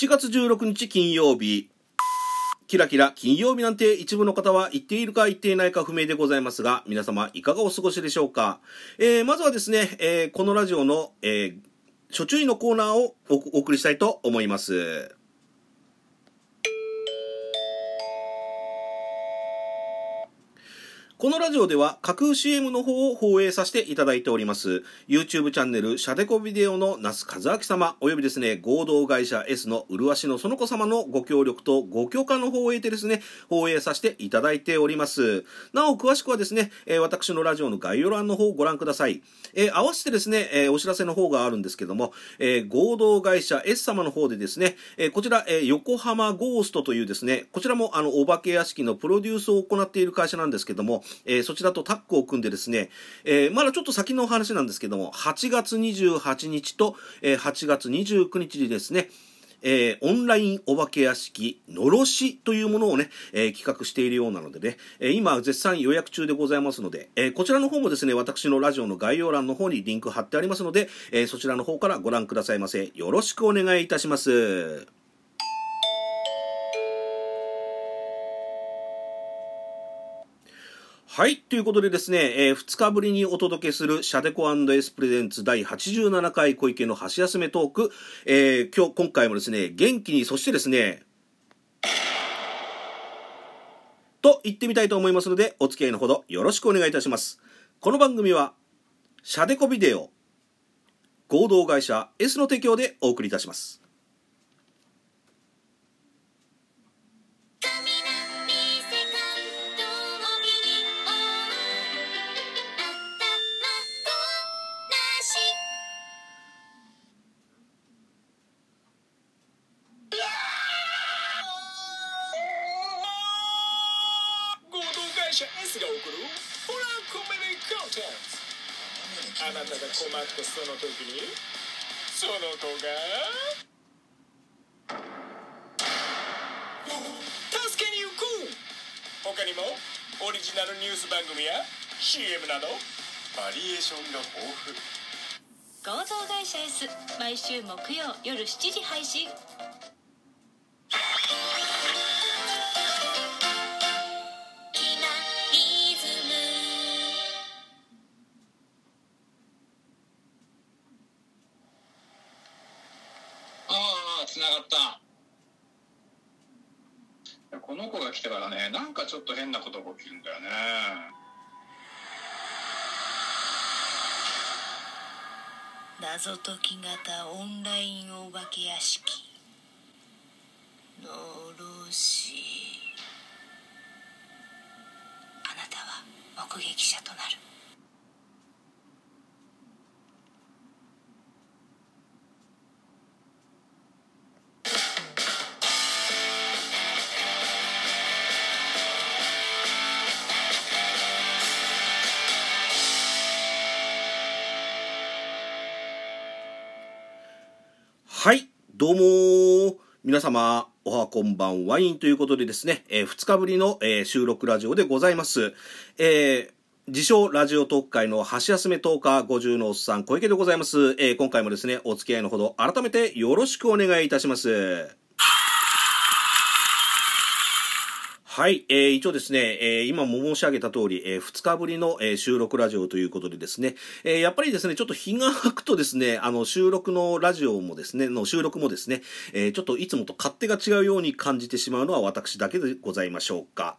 7月16日金曜日、キラキラ金曜日なんて一部の方は言っているか言っていないか不明でございますが、皆様いかがお過ごしでしょうか？えー、まずはですね、えー、このラジオの、えー、初注意のコーナーをお送りしたいと思います。このラジオでは架空 CM の方を放映させていただいております。YouTube チャンネル、シャデコビデオの那須和明様、およびですね、合同会社 S の麗しのその子様のご協力とご許可の方を得てですね、放映させていただいております。なお、詳しくはですね、え私のラジオの概要欄の方をご覧ください。え合わせてですね、えお知らせの方があるんですけども、え合同会社 S 様の方でですね、えこちら、え横浜ゴーストというですね、こちらもあの、お化け屋敷のプロデュースを行っている会社なんですけども、えー、そちらとタッグを組んでですね、えー、まだちょっと先のお話なんですけども、8月28日と、えー、8月29日にですね、えー、オンラインお化け屋敷、のろしというものをね、えー、企画しているようなのでね、えー、今絶賛予約中でございますので、えこちらの方もですね、私のラジオの概要欄の方にリンク貼ってありますので、えそちらの方からご覧くださいませ。よろしくお願いいたします。はい。ということでですね、えー、2日ぶりにお届けするシャデコエスプレゼンツ第87回小池の箸休めトーク。えー、今日、今回もですね、元気に、そしてですね、と言ってみたいと思いますので、お付き合いのほどよろしくお願いいたします。この番組は、シャデコビデオ、合同会社 S の提供でお送りいたします。社 S が送るホラーコメディコンテンツあなたが困ったその時にその子が助けに行く他にもオリジナルニュース番組や CM などバリエーションが豊富合同会社 S 毎週木曜夜7時配信。この子が来てからねなんかちょっと変なことが起きるんだよね。謎解き型オンラインお化け屋敷。のろし。あなたは目撃者となる。どうも皆様、おはこんばんワインということでですね、えー、2日ぶりの、えー、収録ラジオでございます。えー自称ラジオ特会の箸休め10日50のおっさん小池でございます。えー、今回もですね、お付き合いのほど改めてよろしくお願いいたします。はい、えー、一応ですね、えー、今も申し上げた通り、えー、2日ぶりの、えー、収録ラジオということでですね、えー、やっぱりですね、ちょっと日が空くとですね、あの、収録のラジオもですね、の収録もですね、えー、ちょっといつもと勝手が違うように感じてしまうのは私だけでございましょうか。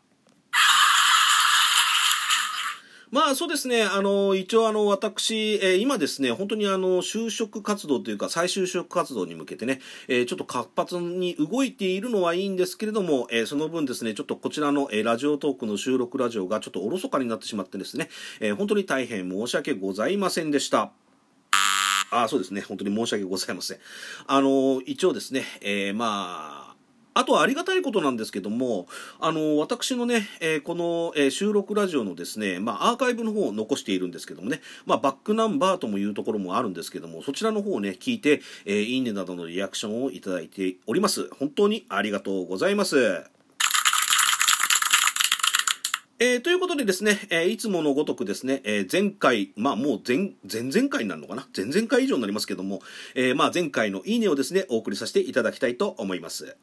まあそうですね、あの、一応あの、私、えー、今ですね、本当にあの、就職活動というか、再就職活動に向けてね、えー、ちょっと活発に動いているのはいいんですけれども、えー、その分ですね、ちょっとこちらの、えラジオトークの収録ラジオがちょっとおろそかになってしまってですね、え本当に大変申し訳ございませんでした。あそうですね。本当に申し訳ございません。あの、一応ですね、えまあ、あとはありがたいことなんですけども、あの、私のね、えー、この、えー、収録ラジオのですね、まあ、アーカイブの方を残しているんですけどもね、まあ、バックナンバーともいうところもあるんですけども、そちらの方をね、聞いて、えー、いいねなどのリアクションをいただいております。本当にありがとうございます。えーということでですね、えーいつものごとくですね、えー前回、まあもう前、前々回になるのかな？前々回以上になりますけども、えまあ前回のいいねをですね、お送りさせていただきたいと思います。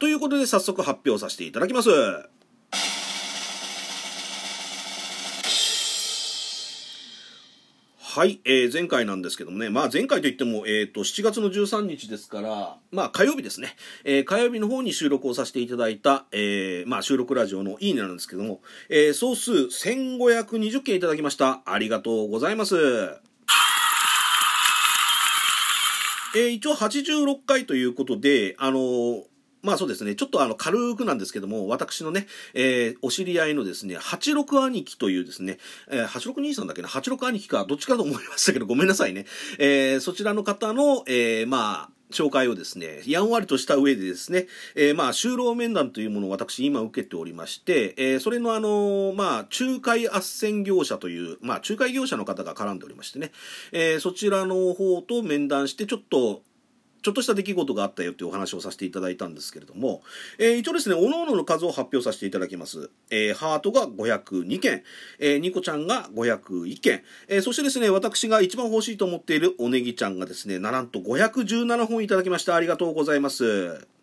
ということで早速発表させていただきます。はい、えー前回なんですけどもね、まあ前回といっても、えっ、と、7月の13日ですから、まあ火曜日ですね、えー火曜日の方に収録をさせていただいた、えーまあ収録ラジオのいいねなんですけども、えー総数1520件いただきました。ありがとうございます。えー一応86回ということで、あのーまあそうですね、ちょっとあの軽くなんですけども、私のね、えーお知り合いのですね、86兄貴というですね、えー、86兄さんだっけな、86兄貴か、どっちかと思いましたけど、ごめんなさいね。えーそちらの方の、えーまあ、紹介をですね、やんわりとした上でですね、えーまあ、就労面談というものを私今受けておりまして、えーそれのあのーまあ、仲介斡旋業者という、まあ、仲介業者の方が絡んでおりましてね、えそちらの方と面談して、ちょっと、ちょっとした出来事があったよというお話をさせていただいたんですけれども、えー一応ですね、各々の数を発表させていただきます。えーハートが502件、えーニコちゃんが501件、えーそしてですね、私が一番欲しいと思っているおネギちゃんがですね、なんと517本いただきました。ありがとうございます。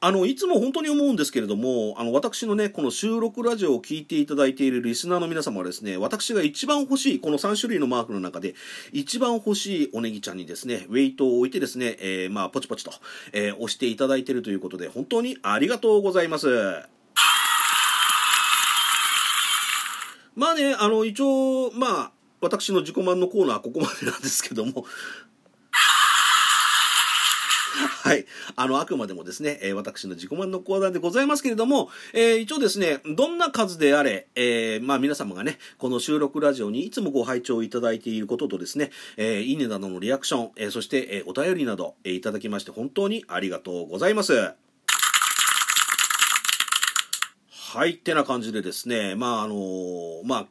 あの、いつも本当に思うんですけれども、あの、私のね、この収録ラジオを聞いていただいているリスナーの皆様はですね、私が一番欲しい、この3種類のマークの中で、一番欲しいおネギちゃんにですね、ウェイトを置いてですね、えーまあ、ポチポチと、えー押していただいているということで、本当にありがとうございます。まあね、あの、一応、まあ、私の自己満のコーナーはここまでなんですけども、はい。あの、あくまでもですね、えー私の自己満のコーナーでございますけれども、えー一応ですね、どんな数であれ、えーまあ皆様がね、この収録ラジオにいつもご拝聴いただいていることとですね、えーいいねなどのリアクション、えーそして、えーお便りなど、えーいただきまして本当にありがとうございます。はい、ってな感じでですね、まああのまあ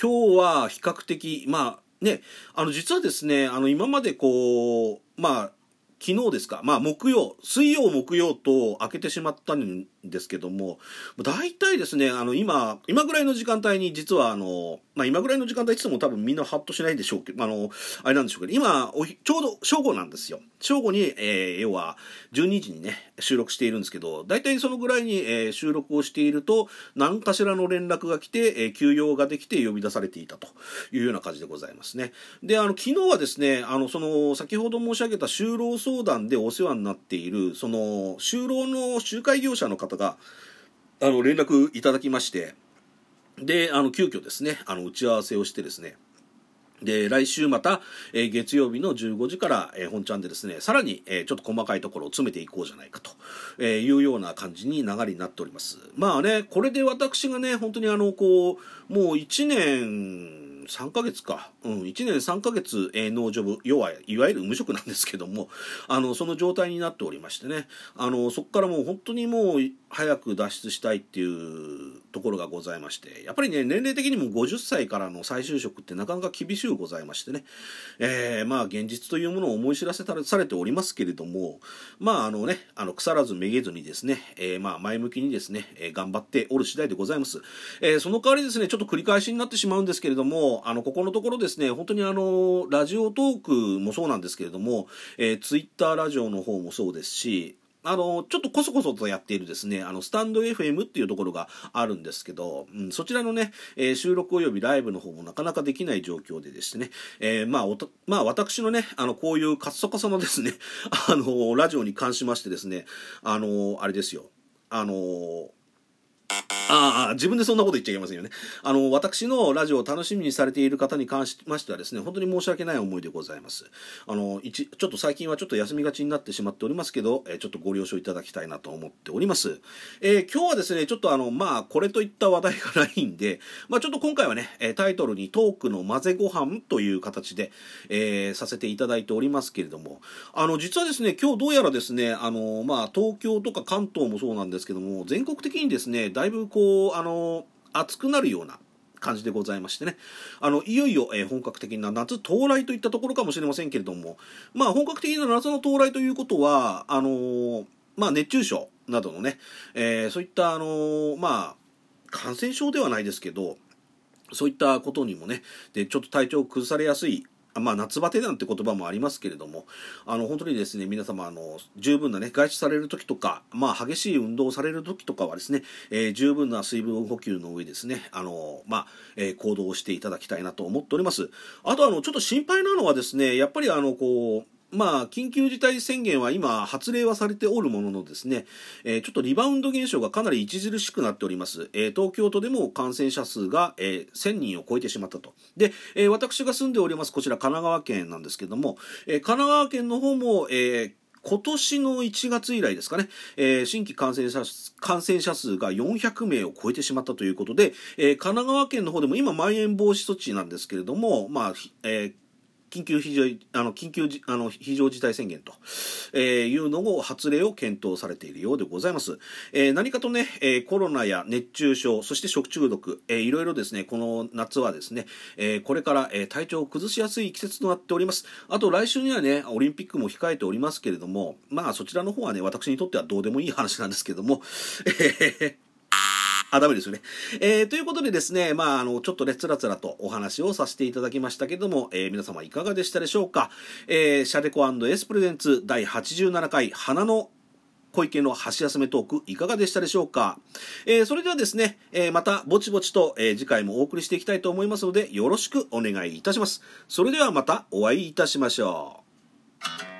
今日は比較的、まあね、あの実はですね、あの今までこう、まあ昨日ですか、まあ木曜、水曜木曜と開けてしまったんですけども、大体ですね、あの今、今ぐらいの時間帯に実はあの、まあ今ぐらいの時間帯って言っても多分みんなハッとしないでしょうけど、あの、あれなんでしょうけど、今、ちょうど正午なんですよ。正午に、えー要は12時にね、収録しているんですけど、大体そのぐらいに、えー収録をしていると、何かしらの連絡が来て、えー休養ができて呼び出されていたというような感じでございますね。で、あの、昨日はですね、あの、その、先ほど申し上げた就労相談でお世話になっている、その、就労の仲介業者の方が、あの、連絡いただきまして、で、あの、急遽ですね、あの、打ち合わせをしてですね、で、来週また、えー月曜日の15時から、えー本ちゃんでですね、さらに、えーちょっと細かいところを詰めていこうじゃないかと、えーいうような感じに流れになっております。まあね、これで私がね、本当にあの、こう、もう1年、3ヶ月か。うん、1年3ヶ月、えーノージョブ、要は、いわゆる無職なんですけども、あの、その状態になっておりましてね、あの、そこからもう本当にもう、早く脱出したいっていうところがございまして、やっぱりね、年齢的にも50歳からの再就職ってなかなか厳しゅうございましてね、えーまあ、現実というものを思い知らせたされておりますけれども、まあ、あのね、あの、腐らずめげずにですね、えーまあ、前向きにですね、え頑張っておる次第でございます。えーその代わりですね、ちょっと繰り返しになってしまうんですけれども、あの、ここのところですね、本当にあの、ラジオトークもそうなんですけれども、えー、ツイッターラジオの方もそうですし、あの、ちょっとこそこそとやっているですね、あの、スタンド FM っていうところがあるんですけど、うん、そちらのね、えー収録及びライブの方もなかなかできない状況でですね、えーまあ、まあ、私のね、あの、こういうカッサカサのですね、あの、ラジオに関しましてですね、あの、あれですよ、あの、ああ、自分でそんなこと言っちゃいけませんよね。あの、私のラジオを楽しみにされている方に関しましてはですね、本当に申し訳ない思いでございます。あの、一、ちょっと最近はちょっと休みがちになってしまっておりますけど、えちょっとご了承いただきたいなと思っております。えー今日はですね、ちょっとあの、まあ、これといった話題がないんで、まあ、ちょっと今回はね、えタイトルにトークの混ぜご飯という形で、えーさせていただいておりますけれども、あの、実はですね、今日どうやらですね、あの、まあ、東京とか関東もそうなんですけども、全国的にですね、だいぶこう、あの、暑くなるような感じでございましてね、あの、いよいよ、えー本格的な夏到来といったところかもしれませんけれども、まあ、本格的な夏の到来ということは、あのーまあ、熱中症などのね、えーそういった、あのーまあ、感染症ではないですけど、そういったことにもね、で、ちょっと体調を崩されやすい、まあ、夏バテなんて言葉もありますけれども、あの、本当にですね、皆様、あの、十分なね、外出される時とか、まあ、激しい運動をされる時とかはですね、えー十分な水分補給の上ですね、あの、まあ、えー行動をしていただきたいなと思っております。あと、あの、ちょっと心配なのはですね、やっぱりあの、こう、まあ、緊急事態宣言は今、発令はされておるもののですね、えーちょっとリバウンド現象がかなり著しくなっております。えー東京都でも感染者数が、えー1000人を超えてしまったと。で、えー私が住んでおります、こちら神奈川県なんですけども、えー神奈川県の方も、えー今年の1月以来ですかね、えー新規感染者感染者数が400名を超えてしまったということで、えー神奈川県の方でも今、まん延防止措置なんですけれども、まあえー緊急非常あの緊急あの非常事態宣言と、えーいうのを発令を検討されているようでございます。えー何かとね、えーコロナや熱中症、そして食中毒、えーいろいろですね、この夏はですね、えーこれから、えー体調を崩しやすい季節となっております。あと来週にはね、オリンピックも控えておりますけれども、まあそちらの方はね、私にとってはどうでもいい話なんですけども、あ、ダメですよね。えーということでですね、まあ、あの、ちょっとね、つらつらとお話をさせていただきましたけども、えー皆様いかがでしたでしょうか？えーシャデコエスプレゼンツ第87回花の小池の箸休めトークいかがでしたでしょうか、えーそれではですね、えーまたぼちぼちと、えー次回もお送りしていきたいと思いますのでよろしくお願いいたしますそれではまたお会いいたしましょう